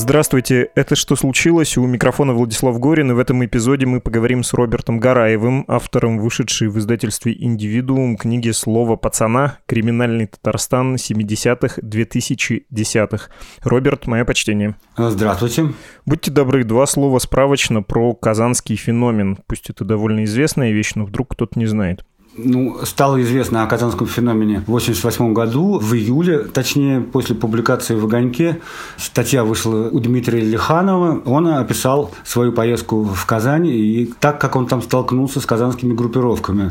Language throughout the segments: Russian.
Здравствуйте, это «Что случилось?» У микрофона Владислав Горин, и в этом эпизоде мы поговорим с Робертом Гараевым, автором вышедшей в издательстве «Индивидуум» книги «Слово пацана. Криминальный Татарстан 70-х, 2010-х». Роберт, мое почтение. Здравствуйте. Будьте добры, два слова справочно про казанский феномен. Пусть это довольно известная вещь, но вдруг кто-то не знает. Ну, стало известно о казанском феномене в 1988 году, в июле, точнее, после публикации в «Огоньке». Статья вышла у Дмитрия Лиханова. Он описал свою поездку в Казань и так, как он там столкнулся с казанскими группировками.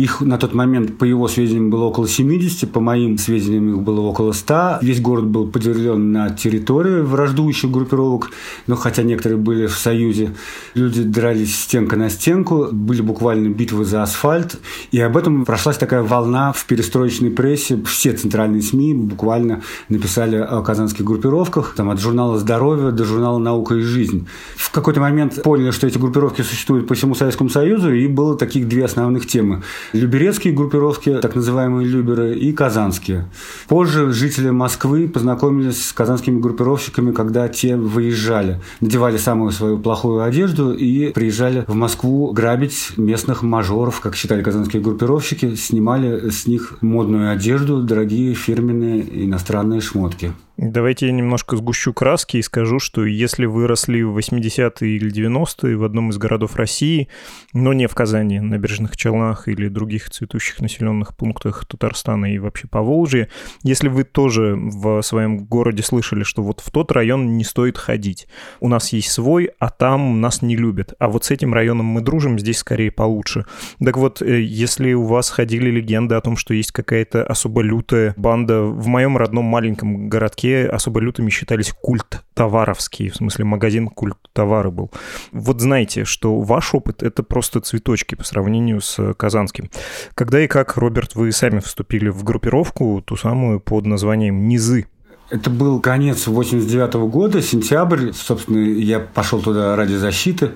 Их на тот момент, по его сведениям, было около 70, по моим сведениям, их было около 100. Весь город был поделен на территории враждующих группировок, но хотя некоторые были в союзе. Люди дрались стенка на стенку, были буквально битвы за асфальт. И об этом прошлась такая волна в перестроечной прессе. Все центральные СМИ буквально написали о казанских группировках, там, от журнала «Здоровье» до журнала «Наука и жизнь». В какой-то момент поняли, что эти группировки существуют по всему Советскому Союзу, и было таких две основных темы – люберецкие группировки, так называемые люберы, и казанские. Позже жители Москвы познакомились с казанскими группировщиками, когда те выезжали, надевали самую свою плохую одежду и приезжали в Москву грабить местных мажоров, как считали казанские группировщики, снимали с них модную одежду, дорогие фирменные иностранные шмотки. Давайте я немножко сгущу краски и скажу, что если вы росли в 80-е или 90-е в одном из городов России, но не в Казани, на Набережных Челнах или других цветущих населенных пунктах Татарстана и вообще по Волжье, если вы тоже в своем городе слышали, что вот в тот район не стоит ходить, у нас есть свой, а там нас не любят, а вот с этим районом мы дружим, здесь скорее получше. Так вот, э, если у вас ходили легенды о том, что есть какая-то особо лютая банда в моем родном маленьком городке, особо лютыми считались культ товаровские, в смысле магазин культ товары был. Вот знаете, что ваш опыт — это просто цветочки по сравнению с казанским. Когда и как, Роберт, вы сами вступили в группировку, ту самую под названием «Низы»? Это был конец 89 -го года, сентябрь. Собственно, я пошел туда ради защиты.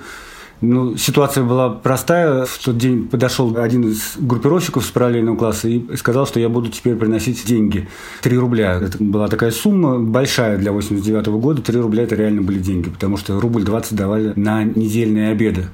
Ну, ситуация была простая. В тот день подошел один из группировщиков с параллельного класса и сказал, что я буду теперь приносить деньги. Три рубля. Это была такая сумма большая для 89 -го года. Три рубля – это реально были деньги, потому что рубль 20 давали на недельные обеды.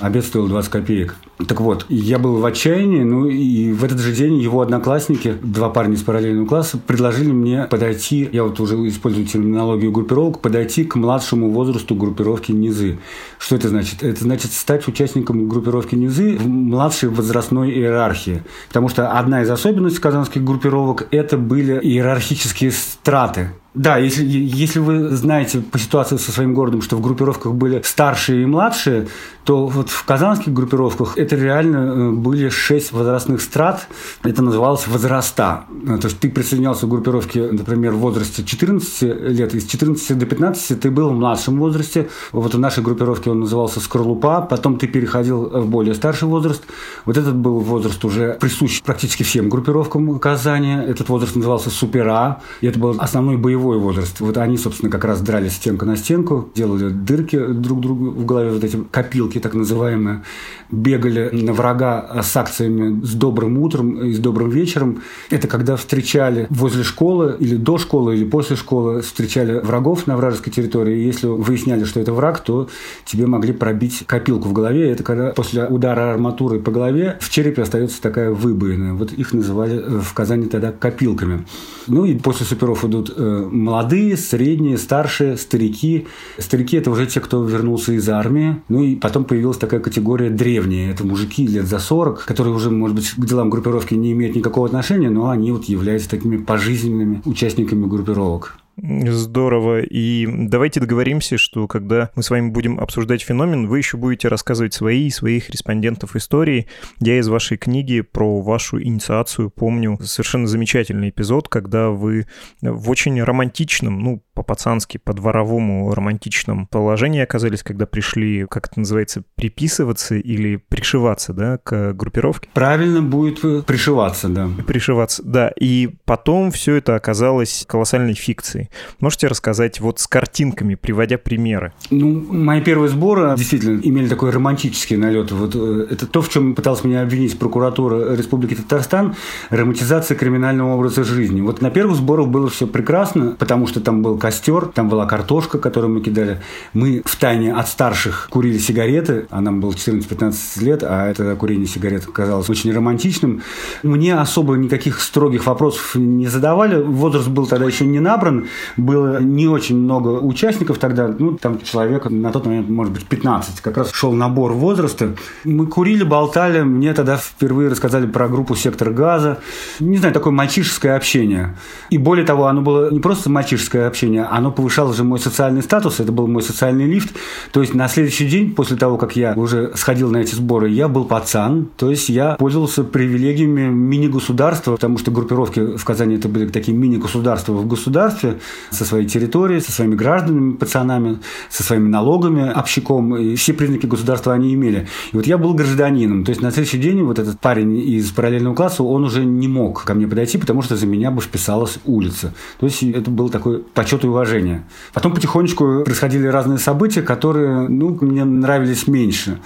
Обед стоил 20 копеек. Так вот, я был в отчаянии, ну и в этот же день его одноклассники, два парня из параллельного класса, предложили мне подойти, я вот уже использую терминологию группировок, подойти к младшему возрасту группировки низы. Что это значит? Это значит стать участником группировки низы в младшей возрастной иерархии. Потому что одна из особенностей казанских группировок – это были иерархические страты. Да, если, если вы знаете по ситуации со своим городом, что в группировках были старшие и младшие, то вот в казанских группировках это реально э, были шесть возрастных страт. Это называлось возраста. Э, то есть ты присоединялся к группировке, например, в возрасте 14 лет. Из 14 до 15 ты был в младшем возрасте. Вот в нашей группировке он назывался скорлупа. Потом ты переходил в более старший возраст. Вот этот был возраст уже присущ практически всем группировкам Казани. Этот возраст назывался супера. И это был основной боевой возраст. Вот они, собственно, как раз дрались стенка на стенку, делали дырки друг другу в голове, вот эти копилки так называемые, бегали на врага с акциями с добрым утром и с добрым вечером. Это когда встречали возле школы или до школы, или после школы, встречали врагов на вражеской территории. И если выясняли, что это враг, то тебе могли пробить копилку в голове. Это когда после удара арматуры по голове в черепе остается такая выбоина. Вот их называли в Казани тогда копилками. Ну и после суперов идут э, молодые, средние, старшие, старики. Старики – это уже те, кто вернулся из армии. Ну и потом появилась такая категория древние. Это мужики лет за 40, которые уже, может быть, к делам группировки не имеют никакого отношения, но они вот являются такими пожизненными участниками группировок. Здорово. И давайте договоримся, что когда мы с вами будем обсуждать феномен, вы еще будете рассказывать свои и своих респондентов истории. Я из вашей книги про вашу инициацию помню совершенно замечательный эпизод, когда вы в очень романтичном, ну, по-пацански, по-дворовому романтичном положении оказались, когда пришли, как это называется, приписываться или пришиваться, да, к группировке? Правильно будет пришиваться, да. Пришиваться, да. И потом все это оказалось колоссальной фикцией. Можете рассказать вот с картинками, приводя примеры? Ну, мои первые сборы действительно имели такой романтический налет. Вот э, это то, в чем пыталась меня обвинить прокуратура Республики Татарстан, романтизация криминального образа жизни. Вот на первых сборах было все прекрасно, потому что там был костер, там была картошка, которую мы кидали. Мы в тайне от старших курили сигареты, а нам было 14-15 лет, а это курение сигарет казалось очень романтичным. Мне особо никаких строгих вопросов не задавали. Возраст был тогда еще не набран, было не очень много участников тогда, ну, там человек на тот момент, может быть, 15, как раз шел набор возраста. Мы курили, болтали, мне тогда впервые рассказали про группу «Сектор газа». Не знаю, такое мальчишеское общение. И более того, оно было не просто мальчишеское общение, оно повышало же мой социальный статус, это был мой социальный лифт. То есть на следующий день, после того, как я уже сходил на эти сборы, я был пацан, то есть я пользовался привилегиями мини-государства, потому что группировки в Казани это были такие мини-государства в государстве со своей территорией, со своими гражданами, пацанами, со своими налогами, общаком, и все признаки государства они имели. И вот я был гражданином, то есть на следующий день вот этот парень из параллельного класса, он уже не мог ко мне подойти, потому что за меня бы вписалась улица. То есть это был такой почет и уважение. Потом потихонечку происходили разные события, которые, ну, мне нравились меньше.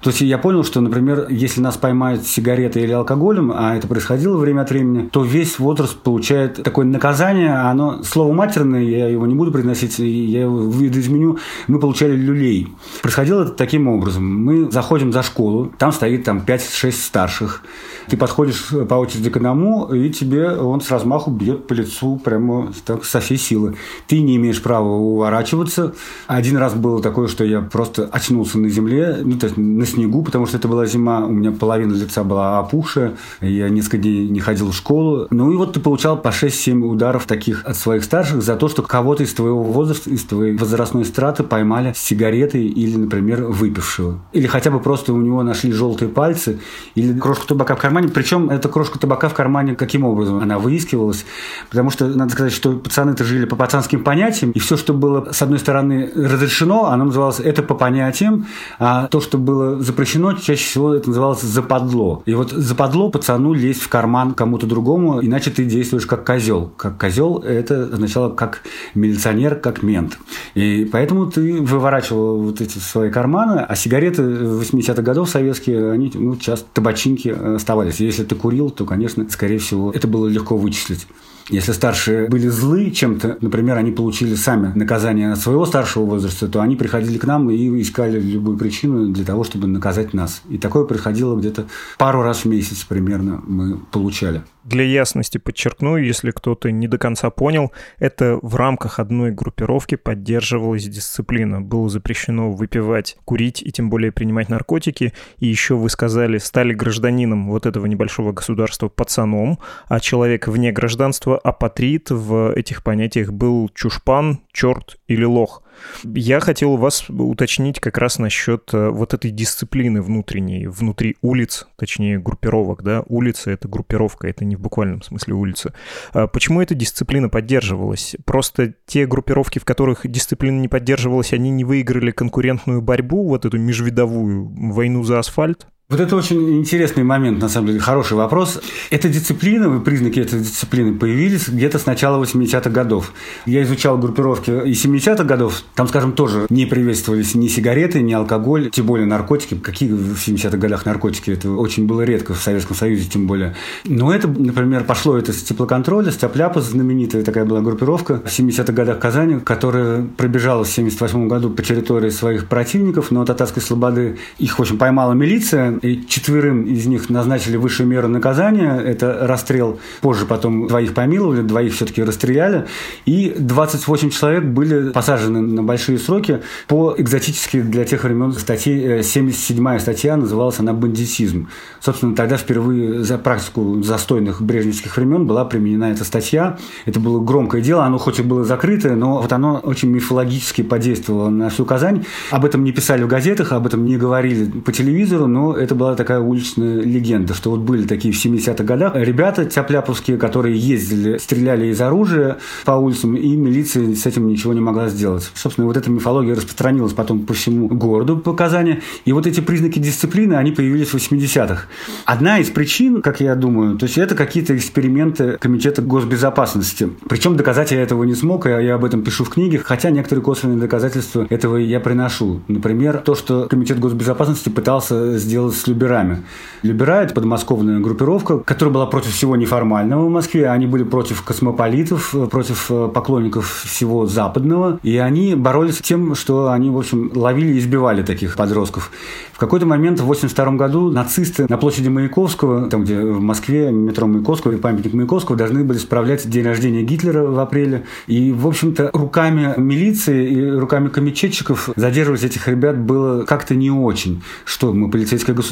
То есть я понял, что, например, если нас поймают сигаретой или алкоголем, а это происходило время от времени, то весь возраст получает такое наказание, оно слово матерное, я его не буду произносить, я его видоизменю, мы получали люлей. Происходило это таким образом. Мы заходим за школу, там стоит там 5-6 старших, ты подходишь по очереди к одному, и тебе он с размаху бьет по лицу прямо так, со всей силы. Ты не имеешь права уворачиваться. Один раз было такое, что я просто очнулся на земле, ну, то есть на снегу, потому что это была зима, у меня половина лица была опухшая, я несколько дней не ходил в школу. Ну и вот ты получал по 6-7 ударов таких от своих старших за то, что кого-то из твоего возраста, из твоей возрастной страты поймали с сигаретой или, например, выпившего. Или хотя бы просто у него нашли желтые пальцы или крошку табака в кармане. Причем эта крошка табака в кармане каким образом она выискивалась? Потому что, надо сказать, что пацаны-то жили по пацанским понятиям, и все, что было, с одной стороны, разрешено, оно называлось это по понятиям, а то, что было запрещено, чаще всего это называлось западло. И вот западло пацану лезть в карман кому-то другому, иначе ты действуешь как козел. Как козел это означало как милиционер, как мент. И поэтому ты выворачивал вот эти свои карманы, а сигареты 80-х годов советские, они, ну, часто табачинки оставались. Если ты курил, то, конечно, скорее всего, это было легко вычислить. Если старшие были злы чем-то, например, они получили сами наказание от своего старшего возраста, то они приходили к нам и искали любую причину для того, чтобы наказать нас. И такое происходило где-то пару раз в месяц примерно мы получали. Для ясности подчеркну, если кто-то не до конца понял, это в рамках одной группировки поддерживалась дисциплина. Было запрещено выпивать, курить и тем более принимать наркотики. И еще вы сказали, стали гражданином вот этого небольшого государства пацаном, а человек вне гражданства апатрид в этих понятиях был чушпан, черт или лох. Я хотел у вас уточнить как раз насчет э, вот этой дисциплины внутренней, внутри улиц, точнее группировок, да, улица — это группировка, это не в буквальном смысле улица. А почему эта дисциплина поддерживалась? Просто те группировки, в которых дисциплина не поддерживалась, они не выиграли конкурентную борьбу, вот эту межвидовую войну за асфальт? Вот это очень интересный момент, на самом деле, хороший вопрос. Эта дисциплина, признаки этой дисциплины появились где-то с начала 80-х годов. Я изучал группировки и 70-х годов, там, скажем, тоже не приветствовались ни сигареты, ни алкоголь, тем более наркотики. Какие в 70-х годах наркотики? Это очень было редко в Советском Союзе, тем более. Но это, например, пошло это с теплоконтроля, с Тяпляпа, знаменитая такая была группировка в 70-х годах Казани, которая пробежала в 78 году по территории своих противников, но татарской слободы их, в общем, поймала милиция, и четверым из них назначили высшую меру наказания. Это расстрел. Позже потом двоих помиловали, двоих все-таки расстреляли. И 28 человек были посажены на большие сроки по экзотически для тех времен статье 77-я э, статья называлась она бандитизм. Собственно, тогда впервые за практику застойных брежневских времен была применена эта статья. Это было громкое дело, оно хоть и было закрытое, но вот оно очень мифологически подействовало на всю Казань. Об этом не писали в газетах, об этом не говорили по телевизору, но это была такая уличная легенда, что вот были такие в 70-х годах ребята тяпляповские, которые ездили, стреляли из оружия по улицам, и милиция с этим ничего не могла сделать. Собственно, вот эта мифология распространилась потом по всему городу по Казани, и вот эти признаки дисциплины, они появились в 80-х. Одна из причин, как я думаю, то есть это какие-то эксперименты Комитета госбезопасности. Причем доказать я этого не смог, и я об этом пишу в книге, хотя некоторые косвенные доказательства этого я приношу. Например, то, что Комитет госбезопасности пытался сделать с Люберами. Любера – это подмосковная группировка, которая была против всего неформального в Москве. Они были против космополитов, против э, поклонников всего западного. И они боролись с тем, что они, в общем, ловили и избивали таких подростков. В какой-то момент в 1982 году нацисты на площади Маяковского, там, где в Москве метро Маяковского и памятник Маяковского, должны были справлять день рождения Гитлера в апреле. И, в общем-то, руками милиции и руками комитетчиков задерживать этих ребят было как-то не очень. Что мы полицейское государство,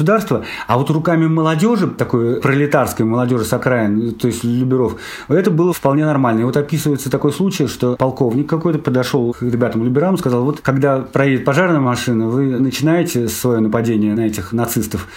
а вот руками молодежи, такой пролетарской молодежи с окраин, то есть Люберов, это было вполне нормально. И вот описывается такой случай, что полковник какой-то подошел к ребятам Люберам, сказал, вот когда проедет пожарная машина, вы начинаете свое нападение на этих нацистов,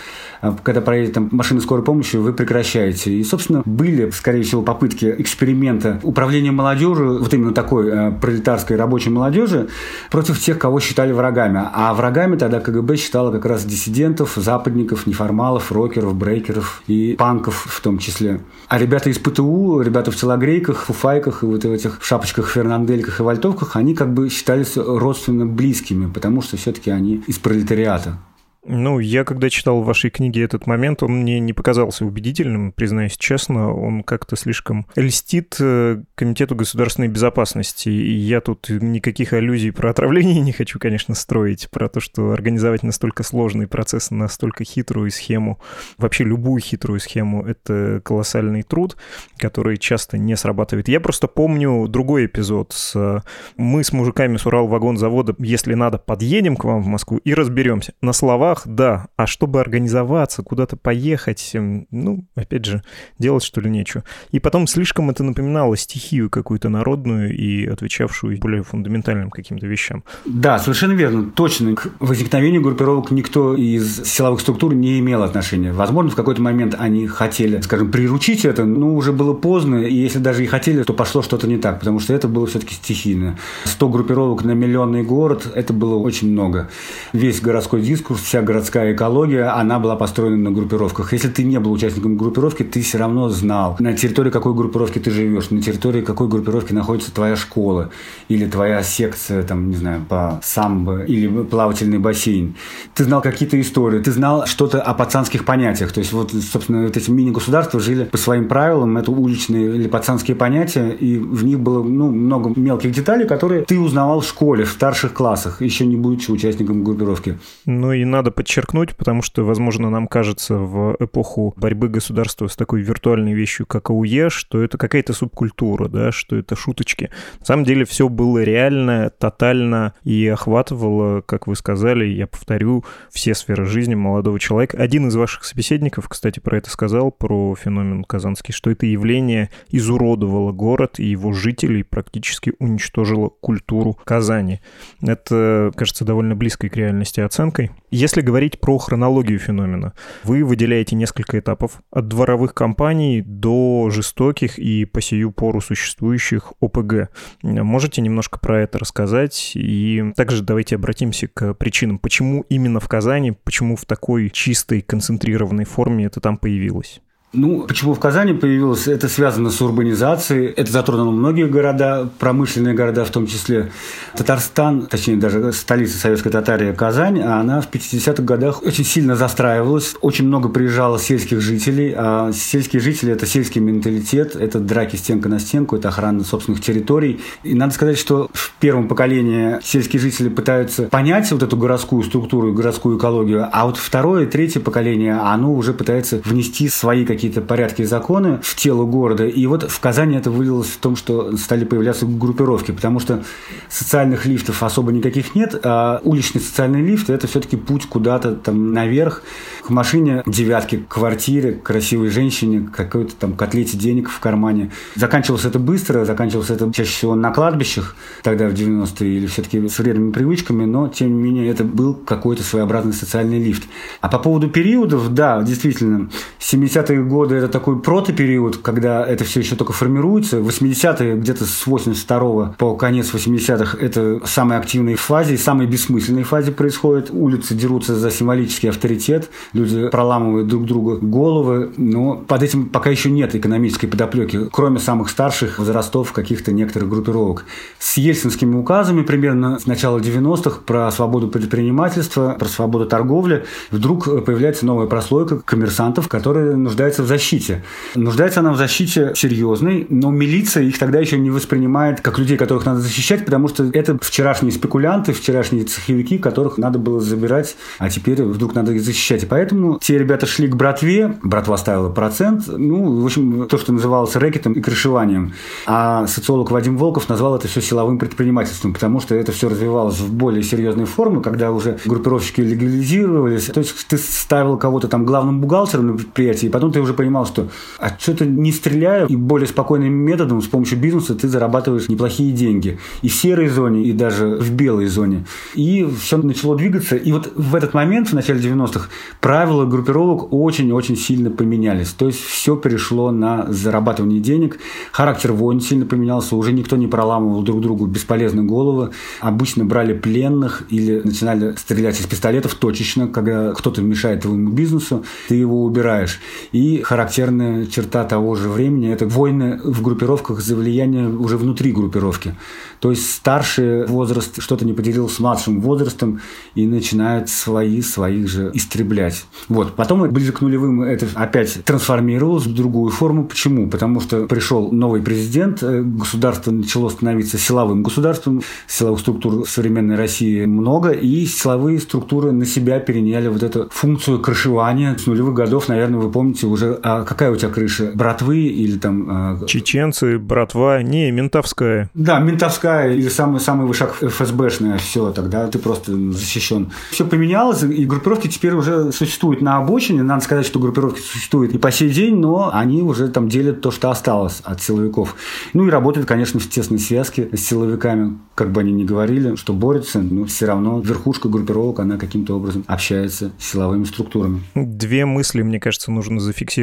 когда проедет там машина скорой помощи, вы прекращаете. И, собственно, были, скорее всего, попытки эксперимента управления молодежью, вот именно такой э, пролетарской рабочей молодежи, против тех, кого считали врагами. А врагами тогда КГБ считало как раз диссидентов, западников, неформалов, рокеров, брейкеров и панков в том числе. А ребята из ПТУ, ребята в телогрейках, фуфайках и вот в этих шапочках, фернандельках и вальтовках, они как бы считались родственно близкими, потому что все-таки они из пролетариата. Ну, я когда читал в вашей книге этот момент, он мне не показался убедительным, признаюсь честно. Он как-то слишком льстит э, Комитету государственной безопасности. И я тут никаких аллюзий про отравление не хочу, конечно, строить. Про то, что организовать настолько сложный процесс, настолько хитрую схему, вообще любую хитрую схему, это колоссальный труд, который часто не срабатывает. Я просто помню другой эпизод с «Мы с мужиками с Урал-вагон-завода, если надо, подъедем к вам в Москву и разберемся». На слова словах, да. А чтобы организоваться, куда-то поехать, эм, ну, опять же, делать что ли нечего. И потом слишком это напоминало стихию какую-то народную и отвечавшую более фундаментальным каким-то вещам. Да, совершенно верно. Точно. К возникновению группировок никто из силовых структур не имел отношения. Возможно, в какой-то момент они хотели, скажем, приручить это, но уже было поздно, и если даже и хотели, то пошло что-то не так, потому что это было все-таки стихийно. 100 группировок на миллионный город – это было очень много. Весь городской дискурс, вся городская экология, она была построена на группировках. Если ты не был участником группировки, ты все равно знал, на территории какой группировки ты живешь, на территории какой группировки находится твоя школа или твоя секция, там, не знаю, по самбо или плавательный бассейн. Ты знал какие-то истории, ты знал что-то о пацанских понятиях. То есть вот, собственно, вот эти мини-государства жили по своим правилам, это уличные или пацанские понятия, и в них было ну, много мелких деталей, которые ты узнавал в школе, в старших классах, еще не будучи участником группировки. Ну и надо надо подчеркнуть, потому что, возможно, нам кажется в эпоху борьбы государства с такой виртуальной вещью, как АУЕ, что это какая-то субкультура, да, что это шуточки. На самом деле все было реально, тотально и охватывало, как вы сказали, я повторю, все сферы жизни молодого человека. Один из ваших собеседников, кстати, про это сказал, про феномен Казанский, что это явление изуродовало город и его жителей, практически уничтожило культуру Казани. Это, кажется, довольно близкой к реальности оценкой. Если если говорить про хронологию феномена, вы выделяете несколько этапов от дворовых компаний до жестоких и по сию пору существующих ОПГ. Можете немножко про это рассказать? И также давайте обратимся к причинам, почему именно в Казани, почему в такой чистой, концентрированной форме это там появилось? Ну, почему в Казани появилось? Это связано с урбанизацией. Это затронуло многие города, промышленные города в том числе. Татарстан, точнее даже столица Советской Татарии Казань, она в 50-х годах очень сильно застраивалась. Очень много приезжало сельских жителей. А сельские жители – это сельский менталитет, это драки стенка на стенку, это охрана собственных территорий. И надо сказать, что в первом поколении сельские жители пытаются понять вот эту городскую структуру, городскую экологию, а вот второе третье поколение, оно уже пытается внести свои какие какие-то порядки и законы в тело города. И вот в Казани это вылилось в том, что стали появляться группировки, потому что социальных лифтов особо никаких нет, а уличный социальный лифт – это все-таки путь куда-то там наверх, к машине, девятке, к квартире, к красивой женщине, к какой-то там котлете денег в кармане. Заканчивалось это быстро, заканчивалось это чаще всего на кладбищах, тогда в 90-е, или все-таки с вредными привычками, но, тем не менее, это был какой-то своеобразный социальный лифт. А по поводу периодов, да, действительно, 70-е годы это такой протопериод, когда это все еще только формируется. 80-е, где-то с 82 по конец 80-х, это самые активные фазе, самые бессмысленные фазе происходит. Улицы дерутся за символический авторитет, люди проламывают друг другу головы, но под этим пока еще нет экономической подоплеки, кроме самых старших возрастов каких-то некоторых группировок. С ельцинскими указами примерно с начала 90-х про свободу предпринимательства, про свободу торговли, вдруг появляется новая прослойка коммерсантов, которые нуждаются в защите. Нуждается она в защите серьезной, но милиция их тогда еще не воспринимает как людей, которых надо защищать, потому что это вчерашние спекулянты, вчерашние цеховики, которых надо было забирать, а теперь вдруг надо их защищать. И поэтому те ребята шли к братве, братва ставила процент, ну, в общем, то, что называлось рэкетом и крышеванием. А социолог Вадим Волков назвал это все силовым предпринимательством, потому что это все развивалось в более серьезной форме, когда уже группировщики легализировались. То есть ты ставил кого-то там главным бухгалтером на предприятии, и потом ты уже понимал, что а что-то не стреляя, и более спокойным методом с помощью бизнеса ты зарабатываешь неплохие деньги. И в серой зоне, и даже в белой зоне. И все начало двигаться. И вот в этот момент, в начале 90-х, правила группировок очень-очень сильно поменялись. То есть все перешло на зарабатывание денег. Характер войн сильно поменялся. Уже никто не проламывал друг другу бесполезные головы. Обычно брали пленных или начинали стрелять из пистолетов точечно, когда кто-то мешает твоему бизнесу, ты его убираешь. И характерная черта того же времени – это войны в группировках за влияние уже внутри группировки. То есть старший возраст что-то не поделил с младшим возрастом и начинают свои своих же истреблять. Вот. Потом ближе к нулевым это опять трансформировалось в другую форму. Почему? Потому что пришел новый президент, э, государство начало становиться силовым государством, силовых структур в современной России много, и силовые структуры на себя переняли вот эту функцию крышевания. С нулевых годов, наверное, вы помните уже, а какая у тебя крыша? Братвы или там... А, Чеченцы, братва, не, ментовская. Да, ментовская или самый, самый вышаг ФСБшная, все, тогда ты просто защищен. Все поменялось, и группировки теперь уже существуют на обочине. Надо сказать, что группировки существуют и по сей день, но они уже там делят то, что осталось от силовиков. Ну и работают, конечно, в тесной связке с силовиками, как бы они ни говорили, что борются, но все равно верхушка группировок, она каким-то образом общается с силовыми структурами. Две мысли, мне кажется, нужно зафиксировать.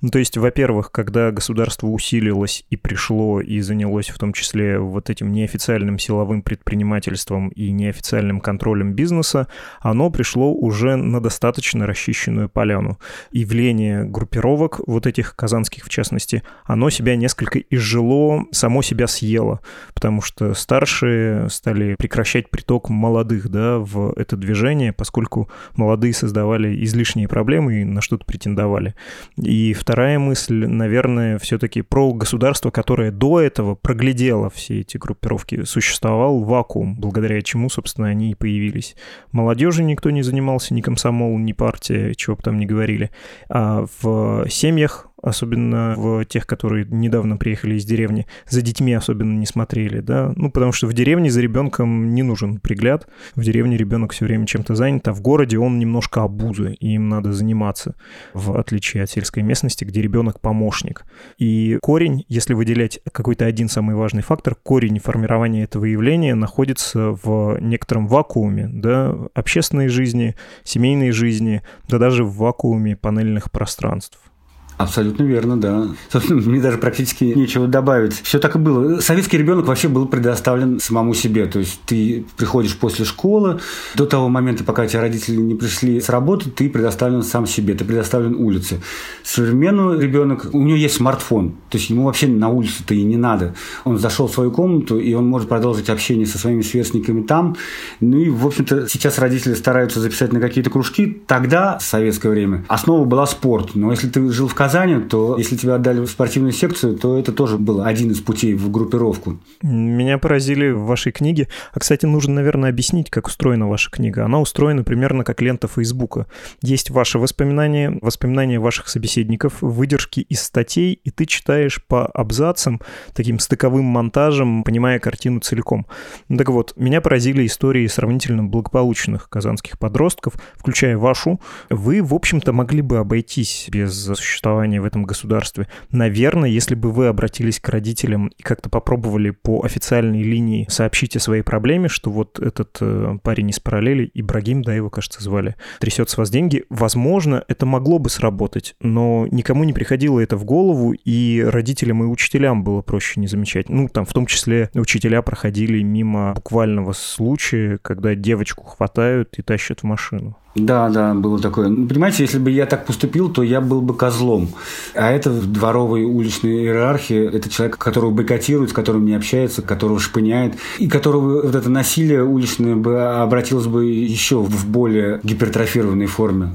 Ну, то есть, во-первых, когда государство усилилось и пришло и занялось в том числе вот этим неофициальным силовым предпринимательством и неофициальным контролем бизнеса, оно пришло уже на достаточно расчищенную поляну. Явление группировок, вот этих казанских в частности, оно себя несколько изжило, само себя съело, потому что старшие стали прекращать приток молодых да, в это движение, поскольку молодые создавали излишние проблемы и на что-то претендовали. И вторая мысль, наверное, все-таки про государство, которое до этого проглядело все эти группировки. Существовал вакуум, благодаря чему, собственно, они и появились. Молодежи никто не занимался, ни комсомол, ни партия, чего бы там ни говорили. А в семьях особенно в тех, которые недавно приехали из деревни, за детьми особенно не смотрели, да, ну, потому что в деревне за ребенком не нужен пригляд, в деревне ребенок все время чем-то занят, а в городе он немножко обузы, и им надо заниматься, в отличие от сельской местности, где ребенок помощник. И корень, если выделять какой-то один самый важный фактор, корень формирования этого явления находится в некотором вакууме, да, общественной жизни, семейной жизни, да даже в вакууме панельных пространств. Абсолютно верно, да. Собственно, мне даже практически нечего добавить. Все так и было. Советский ребенок вообще был предоставлен самому себе. То есть ты приходишь после школы, до того момента, пока тебя родители не пришли с работы, ты предоставлен сам себе, ты предоставлен улице. Современный ребенок, у него есть смартфон, то есть ему вообще на улицу-то и не надо. Он зашел в свою комнату, и он может продолжить общение со своими сверстниками там. Ну и, в общем-то, сейчас родители стараются записать на какие-то кружки. Тогда, в советское время, основа была спорт. Но если ты жил в Казани, то если тебя отдали в спортивную секцию, то это тоже был один из путей в группировку. Меня поразили в вашей книге. А, кстати, нужно, наверное, объяснить, как устроена ваша книга. Она устроена примерно как лента Фейсбука. Есть ваши воспоминания, воспоминания ваших собеседников, выдержки из статей, и ты читаешь по абзацам, таким стыковым монтажем, понимая картину целиком. Так вот, меня поразили истории сравнительно благополучных казанских подростков, включая вашу. Вы, в общем-то, могли бы обойтись без существования существования в этом государстве. Наверное, если бы вы обратились к родителям и как-то попробовали по официальной линии сообщить о своей проблеме, что вот этот э, парень из параллели, Ибрагим, да, его, кажется, звали, трясет с вас деньги, возможно, это могло бы сработать, но никому не приходило это в голову, и родителям и учителям было проще не замечать. Ну, там, в том числе, учителя проходили мимо буквального случая, когда девочку хватают и тащат в машину. Да, да, было такое. Ну, понимаете, если бы я так поступил, то я был бы козлом. А это в дворовой уличной иерархии, это человек, которого бойкотируют, с которым не общается, которого шпыняет, и которого вот это насилие уличное бы обратилось бы еще в более гипертрофированной форме.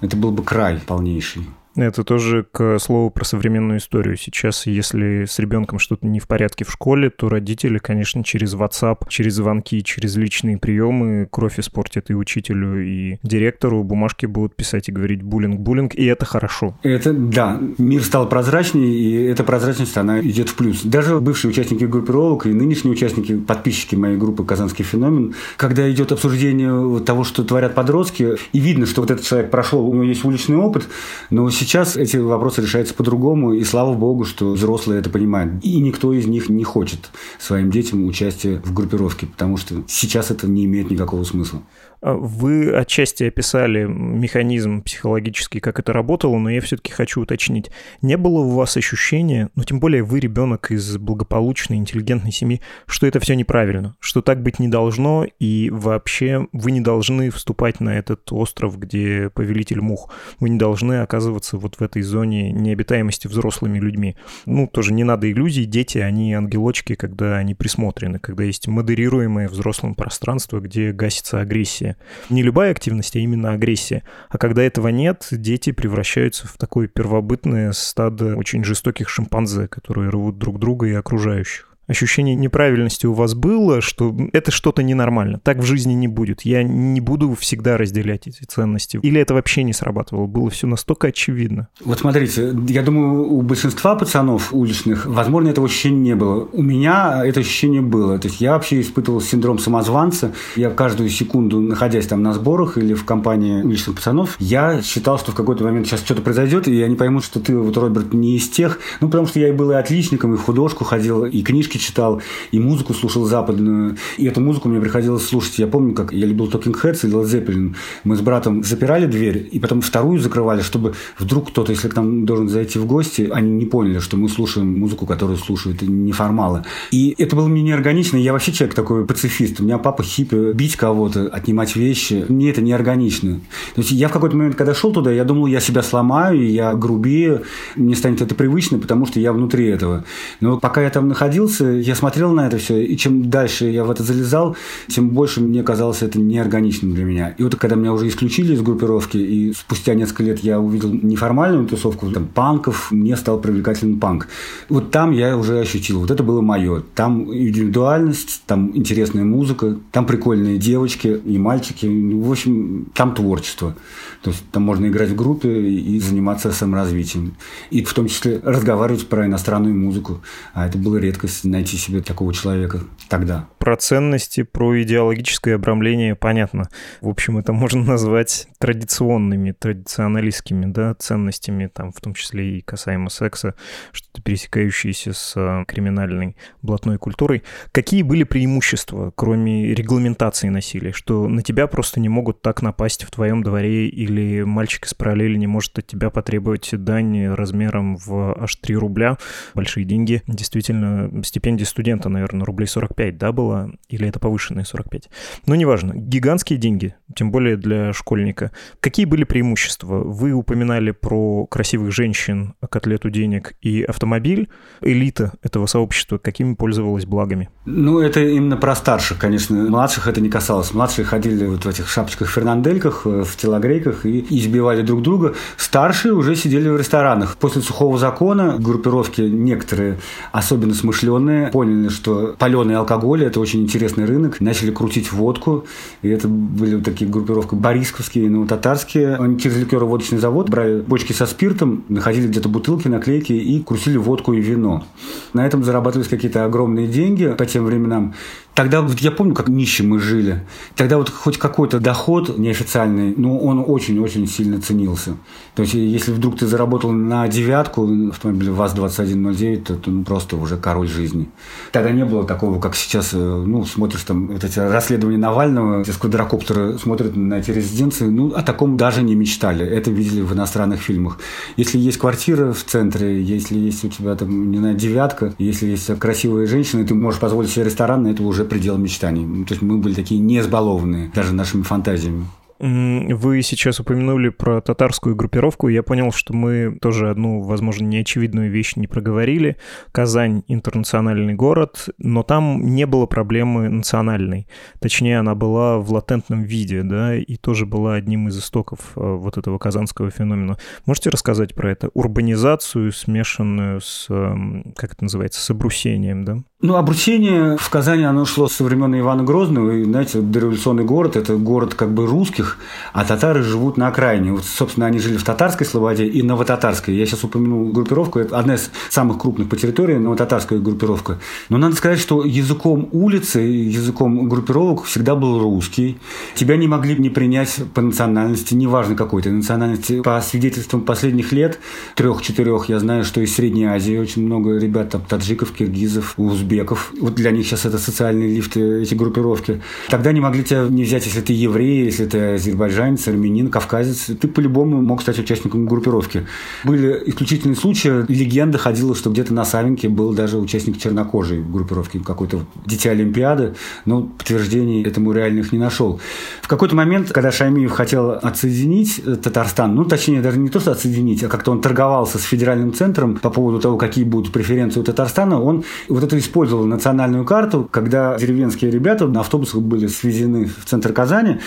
Это был бы край полнейший. Это тоже к слову про современную историю. Сейчас, если с ребенком что-то не в порядке в школе, то родители, конечно, через WhatsApp, через звонки, через личные приемы кровь испортят и учителю, и директору. Бумажки будут писать и говорить буллинг, буллинг, и это хорошо. Это, да, мир стал прозрачнее, и эта прозрачность, она идет в плюс. Даже бывшие участники группировок и нынешние участники, подписчики моей группы «Казанский феномен», когда идет обсуждение того, что творят подростки, и видно, что вот этот человек прошел, у него есть уличный опыт, но сейчас Сейчас эти вопросы решаются по-другому, и слава богу, что взрослые это понимают. И никто из них не хочет своим детям участия в группировке, потому что сейчас это не имеет никакого смысла. А вы отчасти описали механизм психологический, как это работало, но я все-таки хочу уточнить. Не было у вас ощущения, ну тем более вы ребенок из благополучной, интеллигентной семьи, что это все неправильно, что так быть не должно, и вообще вы не должны вступать на этот остров, где повелитель мух. Вы не должны оказываться вот в этой зоне необитаемости взрослыми людьми. Ну, тоже не надо иллюзий, дети, они ангелочки, когда они присмотрены, когда есть модерируемое взрослым пространство, где гасится агрессия не любая активность, а именно агрессия. А когда этого нет, дети превращаются в такое первобытное стадо очень жестоких шимпанзе, которые рвут друг друга и окружающих ощущение неправильности у вас было, что это что-то ненормально, так в жизни не будет, я не буду всегда разделять эти ценности? Или это вообще не срабатывало? Было все настолько очевидно? Вот смотрите, я думаю, у большинства пацанов уличных, возможно, этого ощущения не было. У меня это ощущение было. То есть я вообще испытывал синдром самозванца. Я каждую секунду, находясь там на сборах или в компании уличных пацанов, я считал, что в какой-то момент сейчас что-то произойдет, и они поймут, что ты, вот, Роберт, не из тех. Ну, потому что я и был и отличником, и художку ходил, и книжки книжки читал, и музыку слушал западную. И эту музыку мне приходилось слушать. Я помню, как я любил Talking Heads и Led Zeppelin. Мы с братом запирали дверь, и потом вторую закрывали, чтобы вдруг кто-то, если к нам должен зайти в гости, они не поняли, что мы слушаем музыку, которую слушают неформалы. И это было мне неорганично. Я вообще человек такой пацифист. У меня папа хиппи. Бить кого-то, отнимать вещи. Мне это неорганично. То есть я в какой-то момент, когда шел туда, я думал, я себя сломаю, я грубее, мне станет это привычно, потому что я внутри этого. Но пока я там находился, я смотрел на это все, и чем дальше я в это залезал, тем больше мне казалось это неорганичным для меня. И вот когда меня уже исключили из группировки, и спустя несколько лет я увидел неформальную тусовку там, панков, мне стал привлекательным панк. Вот там я уже ощутил, вот это было мое. Там индивидуальность, там интересная музыка, там прикольные девочки и мальчики. В общем, там творчество. То есть там можно играть в группе и заниматься саморазвитием. И в том числе разговаривать про иностранную музыку. А это была редкость найти себе такого человека тогда. Про ценности, про идеологическое обрамление понятно. В общем, это можно назвать традиционными, традиционалистскими да, ценностями, там, в том числе и касаемо секса, что-то пересекающееся с а, криминальной блатной культурой. Какие были преимущества, кроме регламентации насилия, что на тебя просто не могут так напасть в твоем дворе или мальчик из параллели не может от тебя потребовать дань размером в аж 3 рубля, большие деньги, действительно, стипендия студента, наверное, рублей 45, да, была? Или это повышенные 45? Но неважно. Гигантские деньги, тем более для школьника. Какие были преимущества? Вы упоминали про красивых женщин, котлету денег и автомобиль. Элита этого сообщества какими пользовалась благами? Ну, это именно про старших, конечно. Младших это не касалось. Младшие ходили вот в этих шапочках-фернандельках, э, в телогрейках и избивали друг друга. Старшие уже сидели в ресторанах. После сухого закона группировки некоторые, особенно смышленные, поняли, что паленый алкоголь – это очень интересный рынок. Начали крутить водку. И это были такие группировки борисковские, ну, татарские. Они через ликероводочный завод брали бочки со спиртом, находили где-то бутылки, наклейки и крутили водку и вино. На этом зарабатывались какие-то огромные деньги по тем временам. Тогда вот я помню, как нищим мы жили. Тогда вот хоть какой-то доход неофициальный, ну, он очень-очень сильно ценился. То есть, если вдруг ты заработал на девятку автомобиля ВАЗ-2109, то ты ну, просто уже король жизни. Тогда не было такого, как сейчас, э, ну, смотришь там вот эти расследования Навального, эти квадрокоптеры смотрят на эти резиденции, ну, о таком даже не мечтали. Это видели в иностранных фильмах. Если есть квартира в центре, если есть у тебя там, не знаю, девятка, если есть красивые женщины, ты можешь позволить себе ресторан, это уже предел мечтаний. Ну, то есть мы были такие не избалованные даже нашими фантазиями. Вы сейчас упомянули про татарскую группировку. Я понял, что мы тоже одну, возможно, неочевидную вещь не проговорили. Казань — интернациональный город, но там не было проблемы национальной. Точнее, она была в латентном виде, да, и тоже была одним из истоков э, вот этого казанского феномена. Можете рассказать про это? Урбанизацию, смешанную с, эм, как это называется, с обрусением, да? Ну, обручение в Казани, оно шло со времен Ивана Грозного. И, знаете, дореволюционный город – это город как бы русских, а татары живут на окраине. Вот, собственно, они жили в татарской слободе и новотатарской. Я сейчас упомянул группировку. Это одна из самых крупных по территории, новотатарская группировка. Но надо сказать, что языком улицы, языком группировок всегда был русский. Тебя не могли не принять по национальности, неважно какой то национальности. По свидетельствам последних лет, трех-четырех, я знаю, что из Средней Азии очень много ребят, там, таджиков, киргизов, узбеков. Вот для них сейчас это социальные лифты, эти группировки. Тогда не могли тебя не взять, если ты еврей, если ты азербайджанец, армянин, кавказец. Ты по-любому мог стать участником группировки. Были исключительные случаи. Легенда ходила, что где-то на Савинке был даже участник чернокожей группировки, какой-то дитя Олимпиады, но подтверждений этому реальных не нашел. В какой-то момент, когда Шаймиев хотел отсоединить Татарстан, ну, точнее, даже не то, что отсоединить, а как-то он торговался с федеральным центром по поводу того, какие будут преференции у Татарстана, он вот это использовал национальную карту, когда деревенские ребята на автобусах были свезены в центр Казани.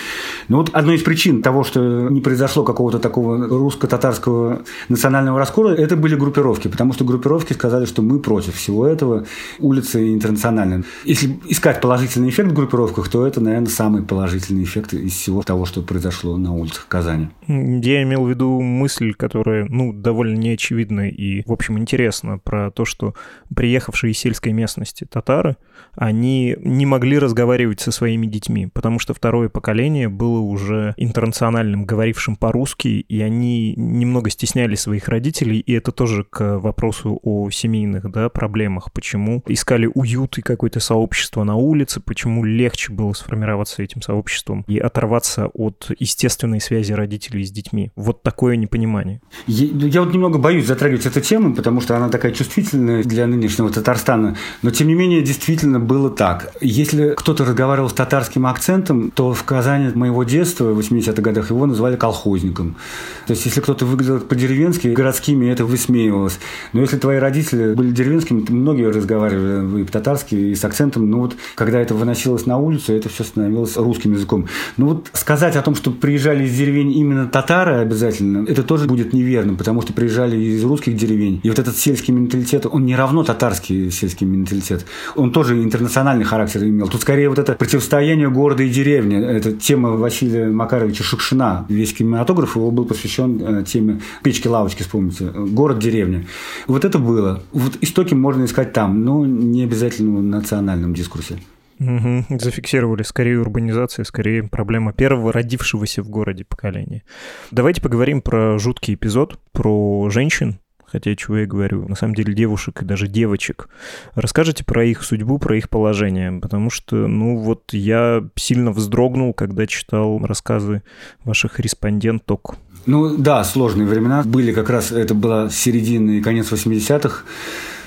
Но вот одной из причин того, что не произошло какого-то такого русско-татарского национального раскола, это были группировки, потому что группировки сказали, что мы против всего этого, улицы интернациональные. Если искать положительный эффект в группировках, то это, наверное, самый положительный эффект из всего того, что произошло на улицах Казани. Я имел в виду мысль, которая, ну, довольно неочевидна и, в общем, интересна про то, что приехавшие из сельской местности татары, они не могли разговаривать со своими детьми, потому что второе поколение было уже интернациональным, говорившим по-русски, и они немного стесняли своих родителей, и это тоже к вопросу о семейных да, проблемах, почему искали уют и какое-то сообщество на улице, почему легче было сформироваться этим сообществом и оторваться от естественной связи родителей с детьми. Вот такое непонимание. Я, я вот немного боюсь затрагивать эту тему, потому что она такая чувствительная для нынешнего Татарстана. Но, тем не менее, действительно было так. Если кто-то разговаривал с татарским акцентом, то в Казани моего детства, в 80-х годах, его называли колхозником. То есть, если кто-то выглядел по-деревенски, городскими это высмеивалось. Но если твои родители были деревенскими, то многие разговаривали по-татарски, и с акцентом. Но вот когда это выносилось на улицу, это все становилось русским языком. Ну вот сказать о том, что приезжали из деревень именно татары обязательно, это тоже будет неверно, потому что приезжали из русских деревень. И вот этот сельский менталитет, он не равно татарский сельский менталитет. Он тоже интернациональный характер имел. Тут скорее вот это противостояние города и деревни. Это тема Василия Макаровича Шукшина. Весь кинематограф его был посвящен э, теме печки-лавочки, вспомните. Город-деревня. Вот это было. Вот истоки можно искать там, но не обязательно в национальном дискурсе. Угу, зафиксировали скорее урбанизация, скорее проблема первого родившегося в городе поколения. Давайте поговорим про жуткий эпизод, про женщин, хотя чего я говорю, на самом деле девушек и даже девочек. Расскажите про их судьбу, про их положение, потому что, ну вот я сильно вздрогнул, когда читал рассказы ваших респонденток. Ну да, сложные времена были как раз, это была середина и конец 80-х,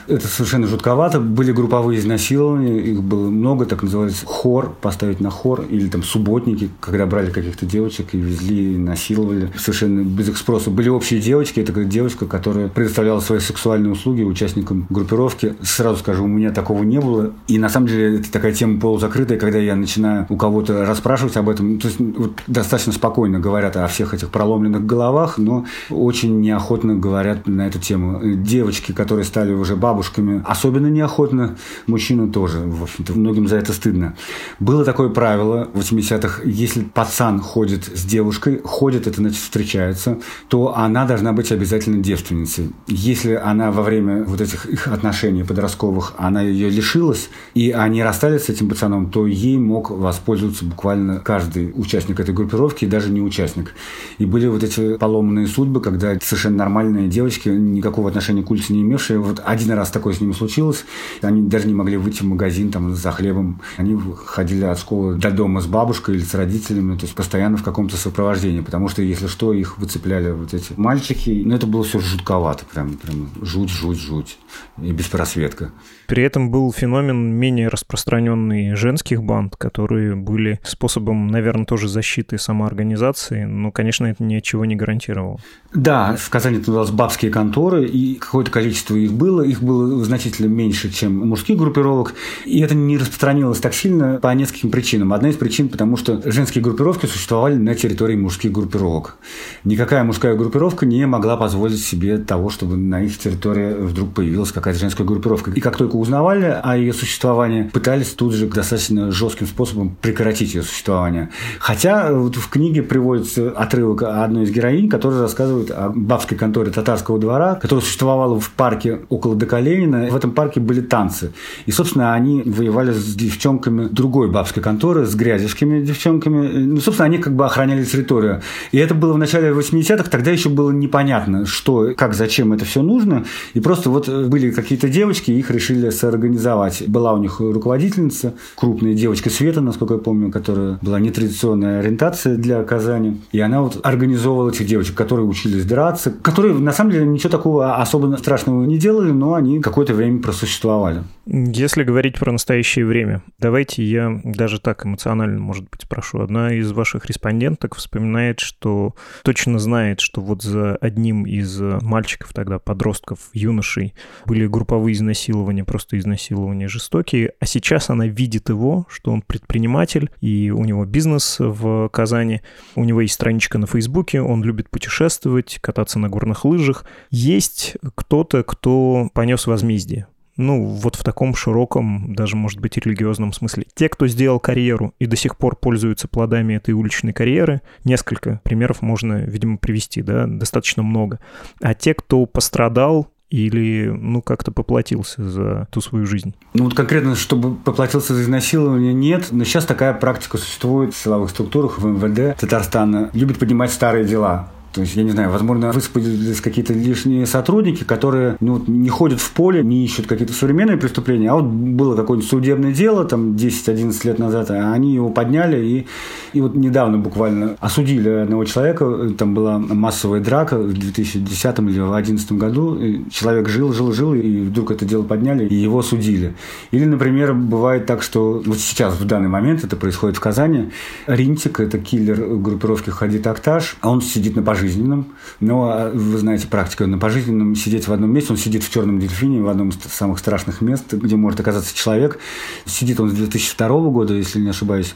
это совершенно жутковато. Были групповые изнасилования, их было много, так называется хор, поставить на хор, или там субботники, когда брали каких-то девочек и везли, и насиловали совершенно без их спроса. Были общие девочки, это как девочка, которая предоставляла свои сексуальные услуги участникам группировки. Сразу скажу, у меня такого не было. И на самом деле это такая тема полузакрытая, когда я начинаю у кого-то расспрашивать об этом. То есть вот, достаточно спокойно говорят о всех этих проломленных головах, но очень неохотно говорят на эту тему. Девочки, которые стали уже бабушками, бабушками особенно неохотно, мужчины тоже, в общем-то, многим за это стыдно. Было такое правило в 80-х, если пацан ходит с девушкой, ходит, это значит встречается, то она должна быть обязательно девственницей. Если она во время вот этих их отношений подростковых, она ее лишилась, и они расстались с этим пацаном, то ей мог воспользоваться буквально каждый участник этой группировки, и даже не участник. И были вот эти поломанные судьбы, когда совершенно нормальные девочки, никакого отношения к улице не имевшие, вот один раз такое с ними случилось, они даже не могли выйти в магазин там за хлебом. Они ходили от школы до дома с бабушкой или с родителями, то есть постоянно в каком-то сопровождении, потому что, если что, их выцепляли вот эти мальчики. Но это было все жутковато, прям, прям жуть, жуть, жуть и беспросветка. При этом был феномен менее распространенный женских банд, которые были способом, наверное, тоже защиты самоорганизации, но, конечно, это ничего не гарантировало. Да, в Казани называлось бабские конторы, и какое-то количество их было. Их было значительно меньше, чем мужских группировок. И это не распространилось так сильно по нескольким причинам. Одна из причин, потому что женские группировки существовали на территории мужских группировок. Никакая мужская группировка не могла позволить себе того, чтобы на их территории вдруг появилась какая-то женская группировка. И как только узнавали о ее существовании, пытались тут же достаточно жестким способом прекратить ее существование. Хотя вот в книге приводится отрывок одной из героинь, которая рассказывает о бабской конторе татарского двора, которая существовала в парке около ДК Ленина. В этом парке были танцы. И, собственно, они воевали с девчонками другой бабской конторы, с грязевскими девчонками. Ну, собственно, они как бы охраняли территорию. И это было в начале 80-х, тогда еще было непонятно, что, как, зачем это все нужно. И просто вот были какие-то девочки, их решили соорганизовать. Была у них руководительница, крупная девочка Света, насколько я помню, которая была нетрадиционная ориентация для Казани. И она вот организовывала этих девочек, которые учились драться, которые на самом деле ничего такого особо страшного не делали, но они какое-то время просуществовали. Если говорить про настоящее время, давайте я даже так эмоционально, может быть, спрошу. Одна из ваших респонденток вспоминает, что точно знает, что вот за одним из мальчиков тогда, подростков, юношей, были групповые изнасилования, просто изнасилования жестокие, а сейчас она видит его, что он предприниматель, и у него бизнес в Казани, у него есть страничка на Фейсбуке, он любит путешествовать, кататься на горных лыжах. Есть кто-то, кто понес возмездие ну, вот в таком широком, даже, может быть, религиозном смысле. Те, кто сделал карьеру и до сих пор пользуются плодами этой уличной карьеры, несколько примеров можно, видимо, привести, да, достаточно много. А те, кто пострадал или, ну, как-то поплатился за ту свою жизнь? Ну, вот конкретно, чтобы поплатился за изнасилование, нет. Но сейчас такая практика существует в силовых структурах, в МВД Татарстана. Любят поднимать старые дела. То есть, я не знаю, возможно, высыпались какие-то лишние сотрудники, которые ну, не ходят в поле, не ищут какие-то современные преступления, а вот было какое-нибудь судебное дело там 10-11 лет назад, а они его подняли и, и вот недавно буквально осудили одного человека, там была массовая драка в 2010 или 2011 году, человек жил, жил, жил, и вдруг это дело подняли, и его судили. Или, например, бывает так, что вот сейчас, в данный момент, это происходит в Казани, Ринтик, это киллер группировки Хадид Акташ, а он сидит на пожизненном пожизненном. Но, а, вы знаете, практика на пожизненном сидеть в одном месте. Он сидит в черном дельфине, в одном из самых страшных мест, где может оказаться человек. Сидит он с 2002 года, если не ошибаюсь.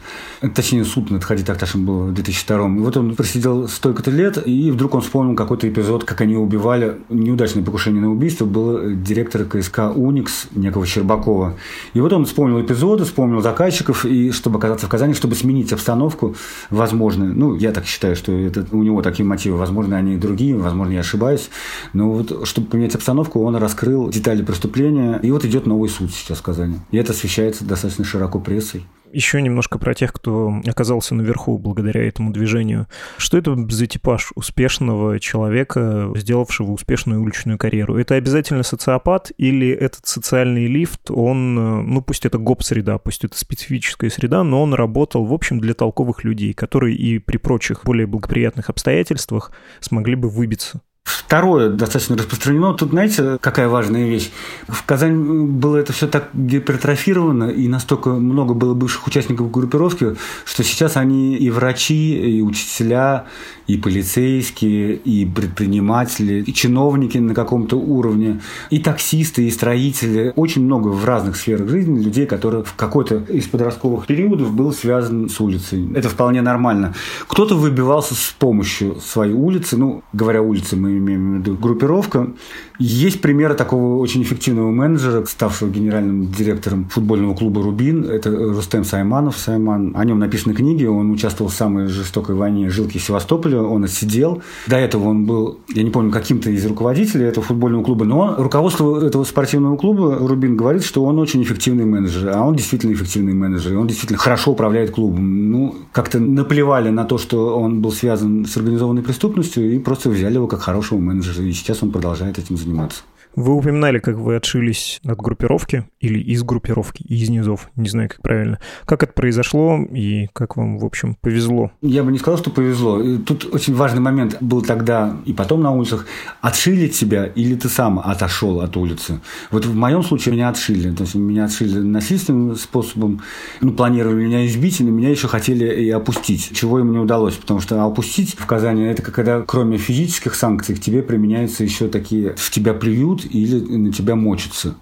Точнее, суд над Хади Такташем был в 2002. И вот он просидел столько-то лет, и вдруг он вспомнил какой-то эпизод, как они убивали. Неудачное покушение на убийство был директор КСК «Уникс» некого Щербакова. И вот он вспомнил эпизоды, вспомнил заказчиков, и чтобы оказаться в Казани, чтобы сменить обстановку, возможно, ну, я так считаю, что это у него такие мотивы возможно, они и другие, возможно, я ошибаюсь. Но вот, чтобы поменять обстановку, он раскрыл детали преступления. И вот идет новый суд сейчас в Казани. И это освещается достаточно широко прессой. Еще немножко про тех, кто оказался наверху благодаря этому движению. Что это за типаж успешного человека, сделавшего успешную уличную карьеру? Это обязательно социопат или этот социальный лифт, он, ну пусть это гоп-среда, пусть это специфическая среда, но он работал, в общем, для толковых людей, которые и при прочих более благоприятных обстоятельствах смогли бы выбиться? Второе, достаточно распространено. Тут, знаете, какая важная вещь? В Казани было это все так гипертрофировано, и настолько много было бывших участников группировки, что сейчас они и врачи, и учителя, и полицейские, и предприниматели, и чиновники на каком-то уровне, и таксисты, и строители. Очень много в разных сферах жизни людей, которые в какой-то из подростковых периодов был связан с улицей. Это вполне нормально. Кто-то выбивался с помощью своей улицы, ну, говоря улицы, мы имеем в виду группировка. Есть примеры такого очень эффективного менеджера, ставшего генеральным директором футбольного клуба «Рубин». Это Рустем Сайманов. Сайман. О нем написаны книги. Он участвовал в самой жестокой войне жилки Севастополя. Он отсидел. До этого он был, я не помню, каким-то из руководителей этого футбольного клуба, но руководство этого спортивного клуба «Рубин» говорит, что он очень эффективный менеджер. А он действительно эффективный менеджер. Он действительно хорошо управляет клубом. Ну, как-то наплевали на то, что он был связан с организованной преступностью и просто взяли его как хорошего менеджера. И сейчас он продолжает этим заниматься. Вы упоминали, как вы отшились от группировки или из группировки, из низов, не знаю, как правильно. Как это произошло и как вам, в общем, повезло? Я бы не сказал, что повезло. Тут очень важный момент был тогда и потом на улицах. Отшили тебя или ты сам отошел от улицы? Вот в моем случае меня отшили. То есть меня отшили насильственным способом. Ну, планировали меня избить, на меня еще хотели и опустить. Чего им не удалось. Потому что опустить в Казани, это когда кроме физических санкций к тебе применяются еще такие, в тебя плюют или на тебя мочится.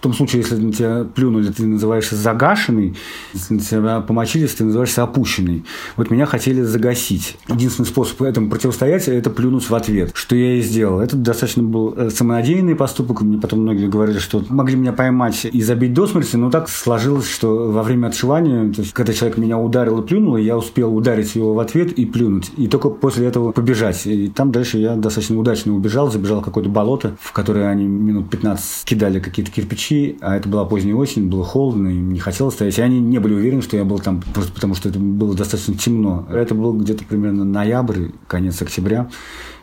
В том случае, если на тебя плюнули, ты называешься загашенный, если на тебя помочились, ты называешься опущенный. Вот меня хотели загасить. Единственный способ этому противостоять – это плюнуть в ответ, что я и сделал. Это достаточно был э, самонадеянный поступок. Мне потом многие говорили, что могли меня поймать и забить до смерти, но так сложилось, что во время отшивания, то есть, когда человек меня ударил и плюнул, я успел ударить его в ответ и плюнуть. И только после этого побежать. И там дальше я достаточно удачно убежал, забежал в какое-то болото, в которое они минут 15 кидали какие-то кирпичи, а это была поздняя осень, было холодно, и не хотелось стоять. И они не были уверены, что я был там просто потому, что это было достаточно темно. Это был где-то примерно ноябрь, конец октября.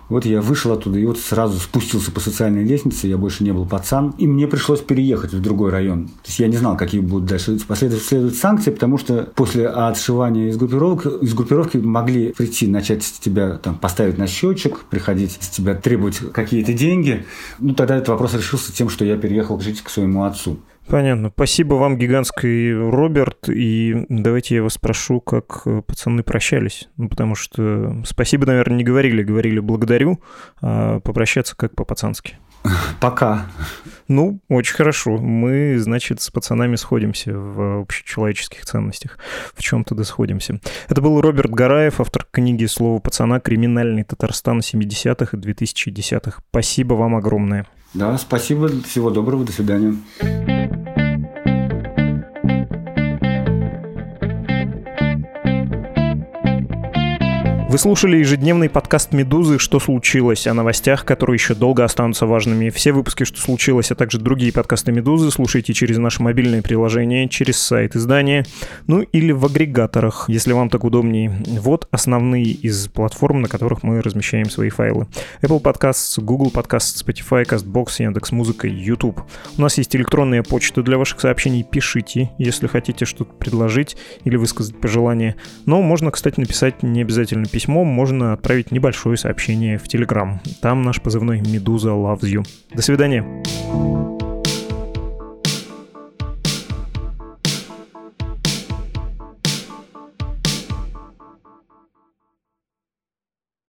Вот я вышел оттуда и вот сразу спустился по социальной лестнице, я больше не был пацан, и мне пришлось переехать в другой район. То есть я не знал, какие будут дальше последовать, следовать санкции, потому что после отшивания из группировки, из группировки могли прийти, начать тебя там, поставить на счетчик, приходить с тебя требовать какие-то деньги. Ну, тогда этот вопрос решился тем, что я переехал жить к своему отцу. Понятно. Спасибо вам, гигантский Роберт. И давайте я вас спрошу, как э, пацаны прощались. Ну, потому что спасибо, наверное, не говорили. Говорили благодарю, а попрощаться как по-пацански. Пока. Ну, очень хорошо. Мы, значит, с пацанами сходимся в общечеловеческих ценностях. В чем-то да сходимся. Это был Роберт Гараев, автор книги «Слово пацана. Криминальный Татарстан 70-х и 2010-х». Спасибо вам огромное. Да, спасибо. Всего доброго. До свидания. Вы слушали ежедневный подкаст «Медузы. Что случилось?» о новостях, которые еще долго останутся важными. Все выпуски «Что случилось?», а также другие подкасты «Медузы» слушайте через наше мобильное приложение, через сайт издания, ну или в агрегаторах, если вам так удобнее. Вот основные из платформ, на которых мы размещаем свои файлы. Apple Podcasts, Google Podcasts, Spotify, CastBox, Яндекс.Музыка, YouTube. У нас есть электронная почта для ваших сообщений. Пишите, если хотите что-то предложить или высказать пожелание. Но можно, кстати, написать не обязательно письмом можно отправить небольшое сообщение в Telegram. Там наш позывной «Медуза loves you». До свидания.